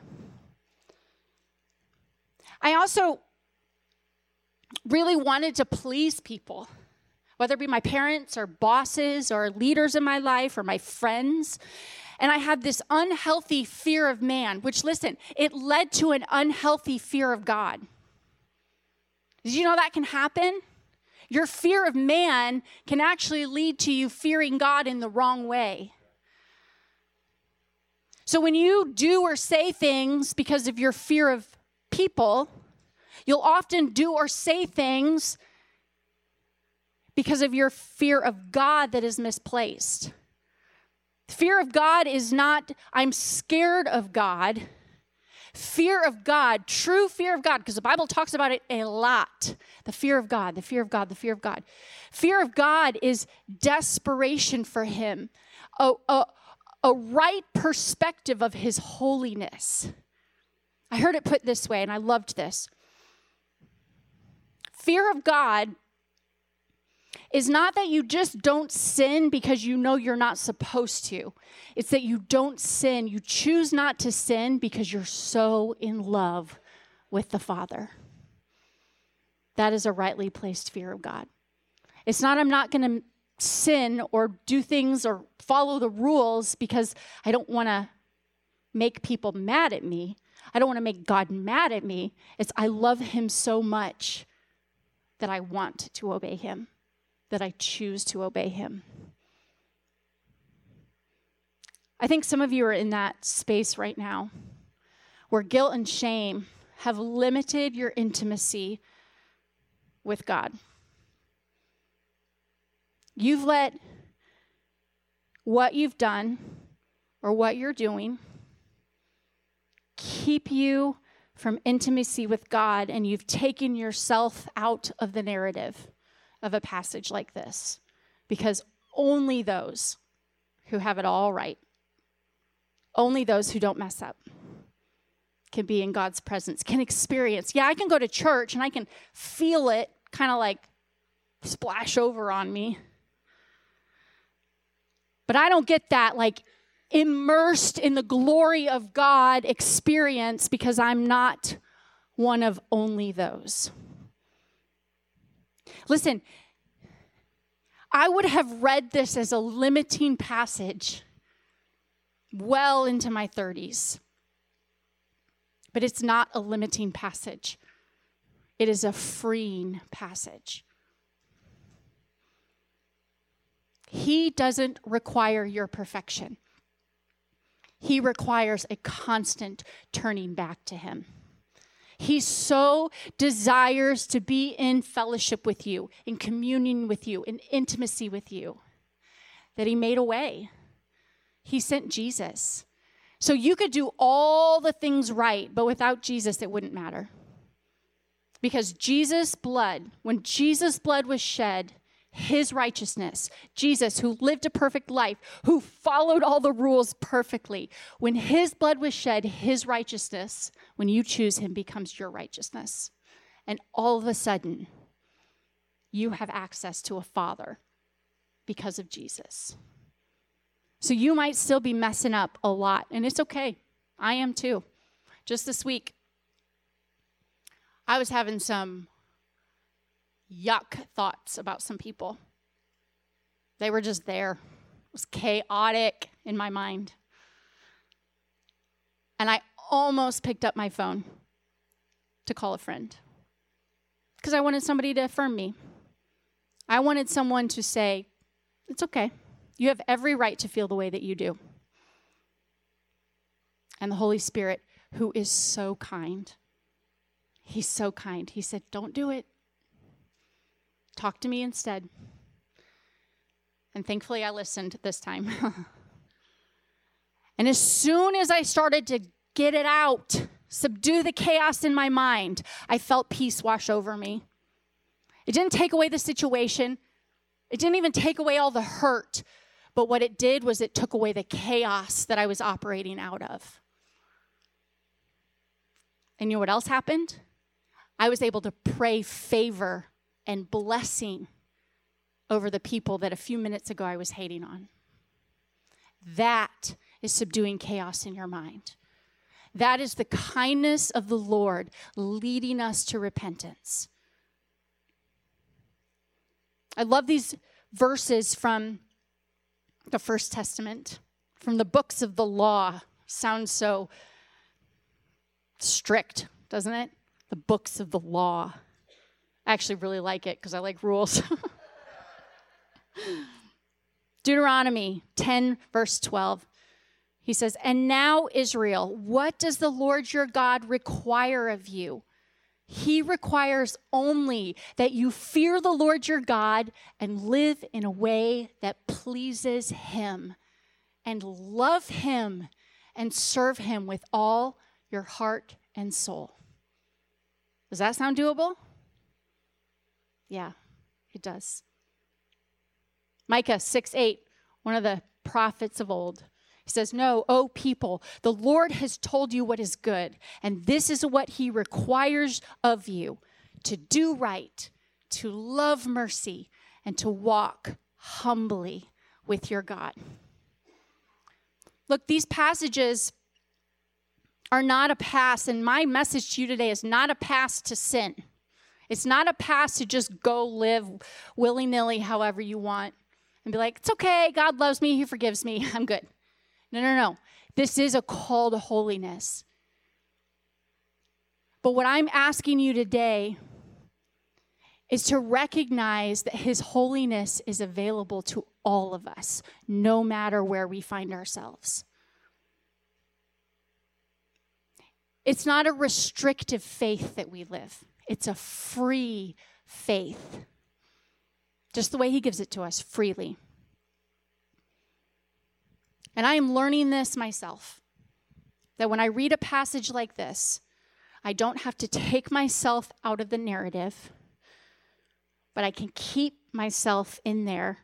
I also really wanted to please people, whether it be my parents or bosses or leaders in my life or my friends. And I had this unhealthy fear of man, which, listen, it led to an unhealthy fear of God. Did you know that can happen? Your fear of man can actually lead to you fearing God in the wrong way. So when you do or say things because of your fear of people, You'll often do or say things because of your fear of God that is misplaced. Fear of God is not, I'm scared of God. Fear of God, true fear of God, because the Bible talks about it a lot. The fear of God, the fear of God, the fear of God. Fear of God is desperation for Him, a, a, a right perspective of His holiness. I heard it put this way, and I loved this. Fear of God is not that you just don't sin because you know you're not supposed to. It's that you don't sin. You choose not to sin because you're so in love with the Father. That is a rightly placed fear of God. It's not, I'm not going to sin or do things or follow the rules because I don't want to make people mad at me. I don't want to make God mad at me. It's, I love Him so much that I want to obey him, that I choose to obey him. I think some of you are in that space right now where guilt and shame have limited your intimacy with God. You've let what you've done or what you're doing keep you from intimacy with God and you've taken yourself out of the narrative of a passage like this. Because only those who have it all right, only those who don't mess up, can be in God's presence, can experience. Yeah, I can go to church and I can feel it kind of like splash over on me. But I don't get that like immersed in the glory of God experience because I'm not one of only those. Listen, I would have read this as a limiting passage well into my 30s. But it's not a limiting passage, it is a freeing passage. He doesn't require your perfection. He requires a constant turning back to Him. He so desires to be in fellowship with you, in communion with you, in intimacy with you, that He made a way. He sent Jesus. So you could do all the things right, but without Jesus, it wouldn't matter. Because Jesus' blood, when Jesus' blood was shed, his righteousness. Jesus, who lived a perfect life, who followed all the rules perfectly. When his blood was shed, his righteousness, when you choose him, becomes your righteousness. And all of a sudden, you have access to a father because of Jesus. So you might still be messing up a lot, and it's okay. I am too. Just this week, I was having some yuck thoughts about some people. They were just there. It was chaotic in my mind. And I almost picked up my phone to call a friend because I wanted somebody to affirm me. I wanted someone to say, It's okay. You have every right to feel the way that you do. And the Holy Spirit, who is so kind, he's so kind. He said, Don't do it. Talk to me instead. And thankfully, I listened this time. and as soon as I started to get it out, subdue the chaos in my mind, I felt peace wash over me. It didn't take away the situation, it didn't even take away all the hurt. But what it did was it took away the chaos that I was operating out of. And you know what else happened? I was able to pray favor and blessing over the people that a few minutes ago I was hating on. That is subduing chaos in your mind. That is the kindness of the Lord leading us to repentance. I love these verses from the First Testament, from the books of the law. Sounds so strict, doesn't it? The books of the law. Actually really like it because I like rules. Deuteronomy 10, verse 12. He says, And now, Israel, what does the Lord your God require of you? He requires only that you fear the Lord your God and live in a way that pleases him, and love him and serve him with all your heart and soul. Does that sound doable? Yeah, it does. Micah 6 8, one of the prophets of old. He says, No, O people, the Lord has told you what is good, and this is what he requires of you to do right, to love mercy, and to walk humbly with your God. Look, these passages are not a pass, and my message to you today is not a pass to sin. It's not a pass to just go live willy nilly however you want and be like, it's okay, God loves me, He forgives me, I'm good. No, no, no. This is a call to holiness. But what I'm asking you today is to recognize that His holiness is available to all of us, no matter where we find ourselves. It's not a restrictive faith that we live. It's a free faith, just the way He gives it to us freely. And I am learning this myself that when I read a passage like this, I don't have to take myself out of the narrative, but I can keep myself in there.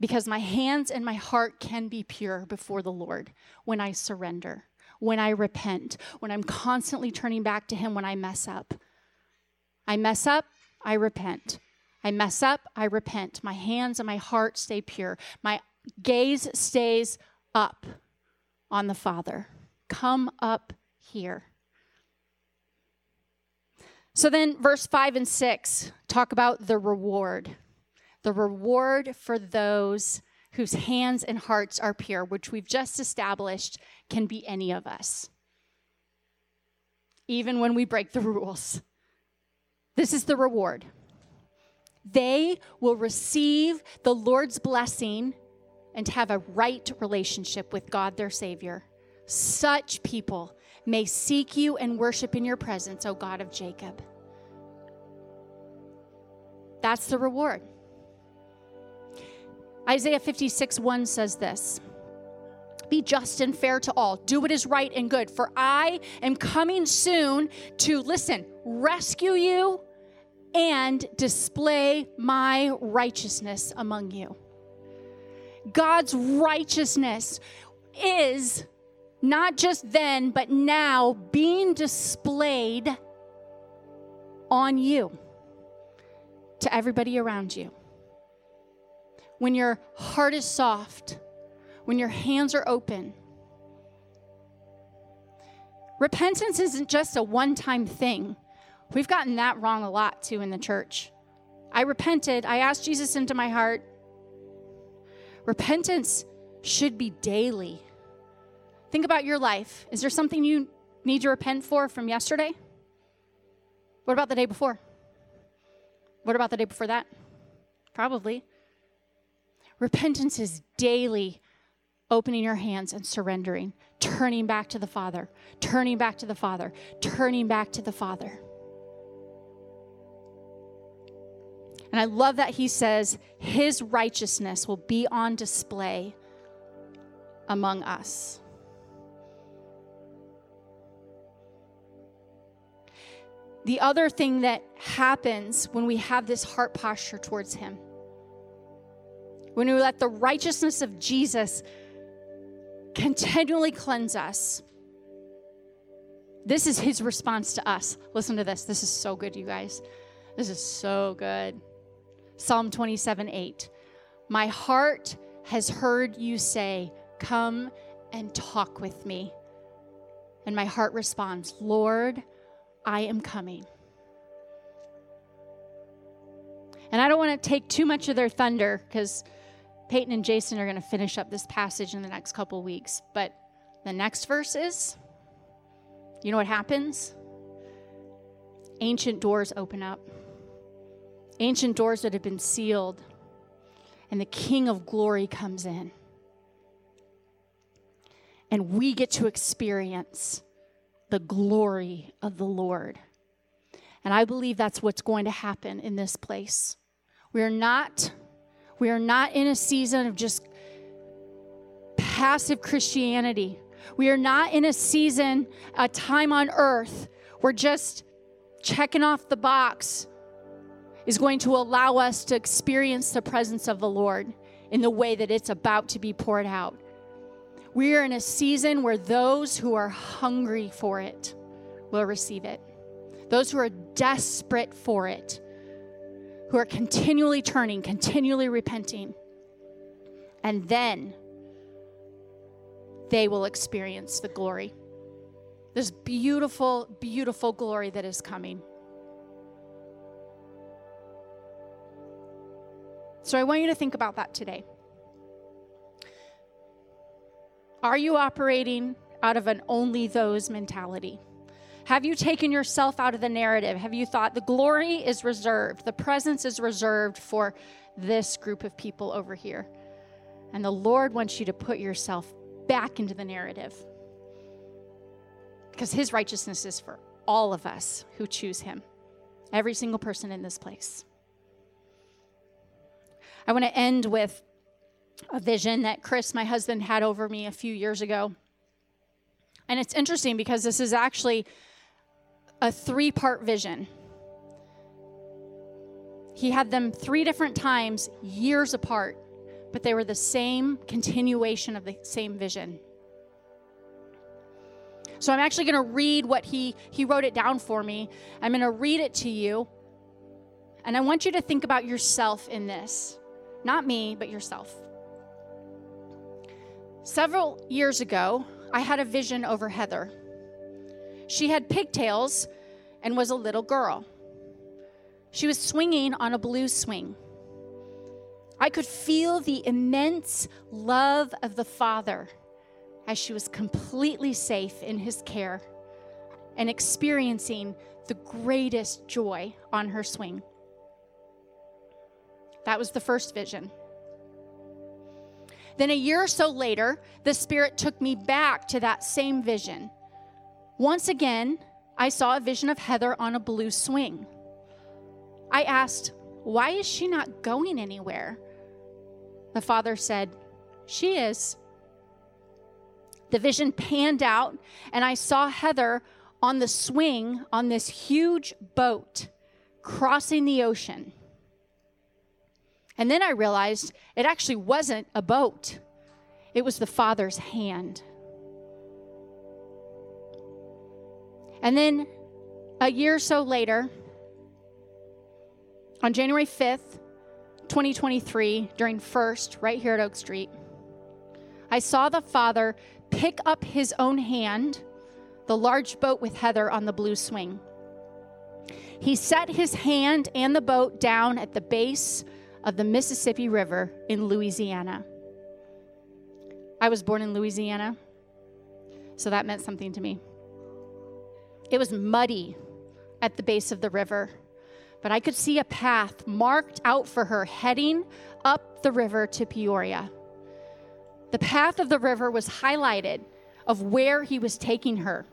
Because my hands and my heart can be pure before the Lord when I surrender when I repent, when I'm constantly turning back to Him when I mess up. I mess up, I repent. I mess up, I repent. My hands and my heart stay pure. My gaze stays up on the Father. Come up here. So then, verse 5 and 6 talk about the reward. The reward for those whose hands and hearts are pure, which we've just established can be any of us, even when we break the rules. This is the reward. They will receive the Lord's blessing and have a right relationship with God their Savior. Such people may seek you and worship in your presence, O God of Jacob. That's the reward. Isaiah 56 1 says this Be just and fair to all, do what is right and good, for I am coming soon to, listen, rescue you and display my righteousness among you. God's righteousness is not just then, but now being displayed on you to everybody around you. When your heart is soft, when your hands are open, repentance isn't just a one time thing. We've gotten that wrong a lot too in the church. I repented, I asked Jesus into my heart. Repentance should be daily. Think about your life. Is there something you need to repent for from yesterday? What about the day before? What about the day before that? Probably. Repentance is daily opening your hands and surrendering, turning back to the Father, turning back to the Father, turning back to the Father. And I love that he says his righteousness will be on display among us. The other thing that happens when we have this heart posture towards him, when we let the righteousness of Jesus continually cleanse us, this is his response to us. Listen to this. This is so good, you guys. This is so good. Psalm 27 8. My heart has heard you say, Come and talk with me. And my heart responds, Lord, I am coming. And I don't want to take too much of their thunder because Peyton and Jason are going to finish up this passage in the next couple weeks. But the next verse is you know what happens? Ancient doors open up, ancient doors that have been sealed, and the King of glory comes in. And we get to experience the glory of the Lord. And I believe that's what's going to happen in this place. We are not we are not in a season of just passive Christianity. We are not in a season, a time on earth where just checking off the box is going to allow us to experience the presence of the Lord in the way that it's about to be poured out. We are in a season where those who are hungry for it will receive it. Those who are desperate for it, who are continually turning, continually repenting, and then they will experience the glory. This beautiful, beautiful glory that is coming. So I want you to think about that today. Are you operating out of an only those mentality? Have you taken yourself out of the narrative? Have you thought the glory is reserved, the presence is reserved for this group of people over here? And the Lord wants you to put yourself back into the narrative because his righteousness is for all of us who choose him, every single person in this place. I want to end with a vision that Chris, my husband, had over me a few years ago. And it's interesting because this is actually a three part vision. He had them three different times, years apart, but they were the same continuation of the same vision. So I'm actually going to read what he he wrote it down for me. I'm going to read it to you. And I want you to think about yourself in this. Not me, but yourself. Several years ago, I had a vision over Heather. She had pigtails and was a little girl. She was swinging on a blue swing. I could feel the immense love of the Father as she was completely safe in his care and experiencing the greatest joy on her swing. That was the first vision. Then a year or so later, the Spirit took me back to that same vision. Once again, I saw a vision of Heather on a blue swing. I asked, Why is she not going anywhere? The father said, She is. The vision panned out, and I saw Heather on the swing on this huge boat crossing the ocean. And then I realized it actually wasn't a boat, it was the Father's hand. And then a year or so later, on January 5th, 2023, during First, right here at Oak Street, I saw the Father pick up his own hand, the large boat with Heather on the blue swing. He set his hand and the boat down at the base of the Mississippi River in Louisiana. I was born in Louisiana, so that meant something to me. It was muddy at the base of the river, but I could see a path marked out for her heading up the river to Peoria. The path of the river was highlighted of where he was taking her.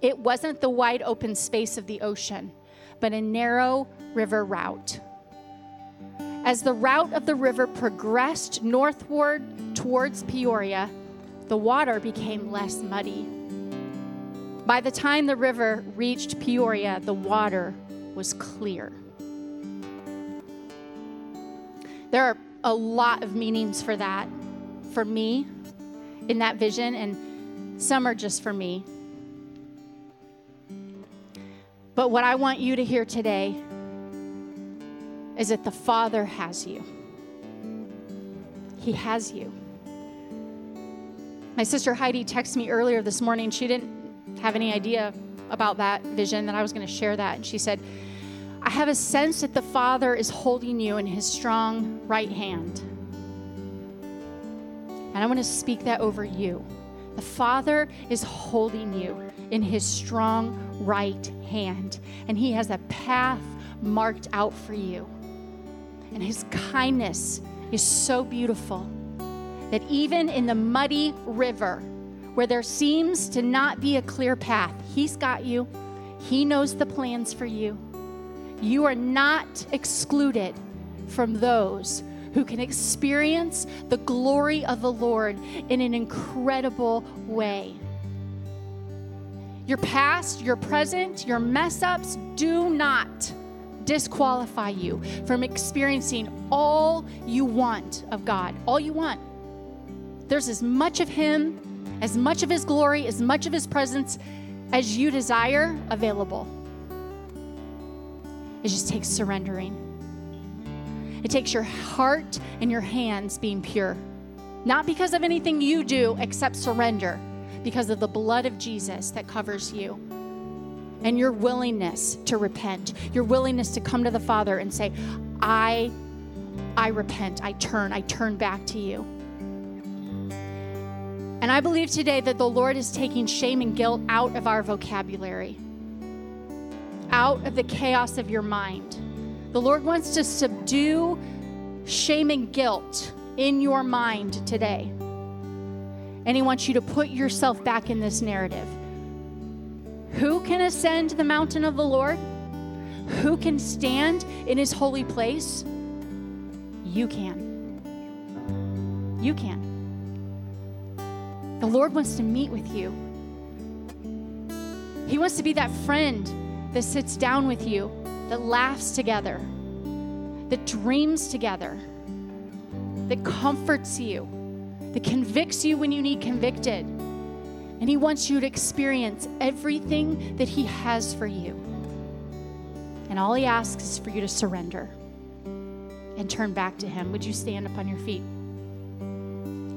It wasn't the wide open space of the ocean, but a narrow river route. As the route of the river progressed northward towards Peoria, the water became less muddy. By the time the river reached Peoria, the water was clear. There are a lot of meanings for that, for me, in that vision, and some are just for me. But what I want you to hear today is that the Father has you. He has you. My sister Heidi texted me earlier this morning. She didn't have any idea about that vision that I was going to share that. And she said, I have a sense that the Father is holding you in his strong right hand. And I want to speak that over you. The Father is holding you in his strong right hand, and he has a path marked out for you. And his kindness is so beautiful that even in the muddy river, where there seems to not be a clear path, he's got you. He knows the plans for you. You are not excluded from those who can experience the glory of the Lord in an incredible way. Your past, your present, your mess ups do not disqualify you from experiencing all you want of God, all you want. There's as much of Him, as much of His glory, as much of His presence as you desire available. It just takes surrendering. It takes your heart and your hands being pure. Not because of anything you do except surrender, because of the blood of Jesus that covers you. And your willingness to repent, your willingness to come to the Father and say, I I repent, I turn, I turn back to you. And I believe today that the Lord is taking shame and guilt out of our vocabulary, out of the chaos of your mind. The Lord wants to subdue shame and guilt in your mind today. And He wants you to put yourself back in this narrative. Who can ascend the mountain of the Lord? Who can stand in His holy place? You can. You can. The Lord wants to meet with you. He wants to be that friend that sits down with you that laughs together, that dreams together, that comforts you, that convicts you when you need convicted. And He wants you to experience everything that He has for you. And all He asks is for you to surrender and turn back to Him. Would you stand up on your feet?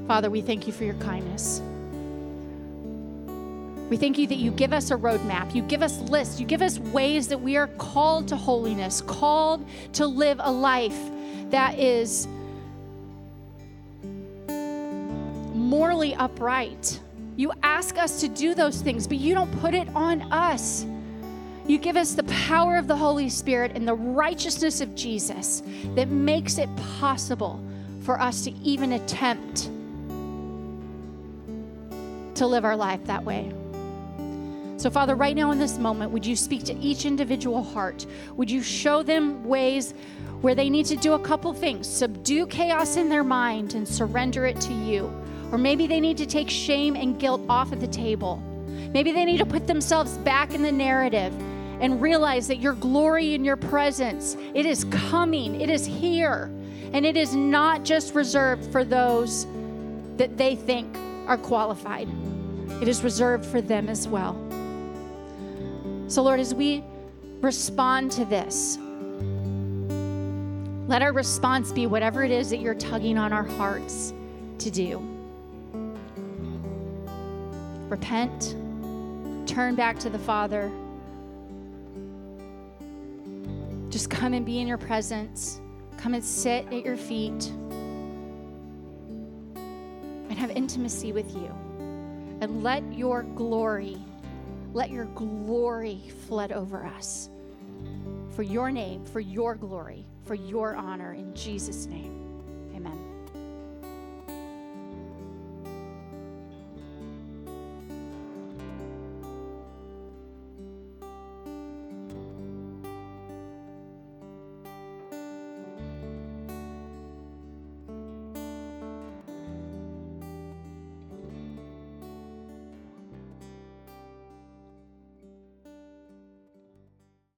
Father, we thank you for your kindness. We thank you that you give us a roadmap. You give us lists. You give us ways that we are called to holiness, called to live a life that is morally upright. You ask us to do those things, but you don't put it on us. You give us the power of the Holy Spirit and the righteousness of Jesus that makes it possible for us to even attempt to live our life that way. So, Father, right now in this moment, would you speak to each individual heart? Would you show them ways where they need to do a couple things subdue chaos in their mind and surrender it to you? Or maybe they need to take shame and guilt off of the table. Maybe they need to put themselves back in the narrative and realize that your glory and your presence, it is coming, it is here. And it is not just reserved for those that they think are qualified. It is reserved for them as well. So, Lord, as we respond to this, let our response be whatever it is that you're tugging on our hearts to do. Repent, turn back to the Father. Just come and be in your presence. Come and sit at your feet and have intimacy with you. And let your glory, let your glory flood over us for your name, for your glory, for your honor in Jesus' name.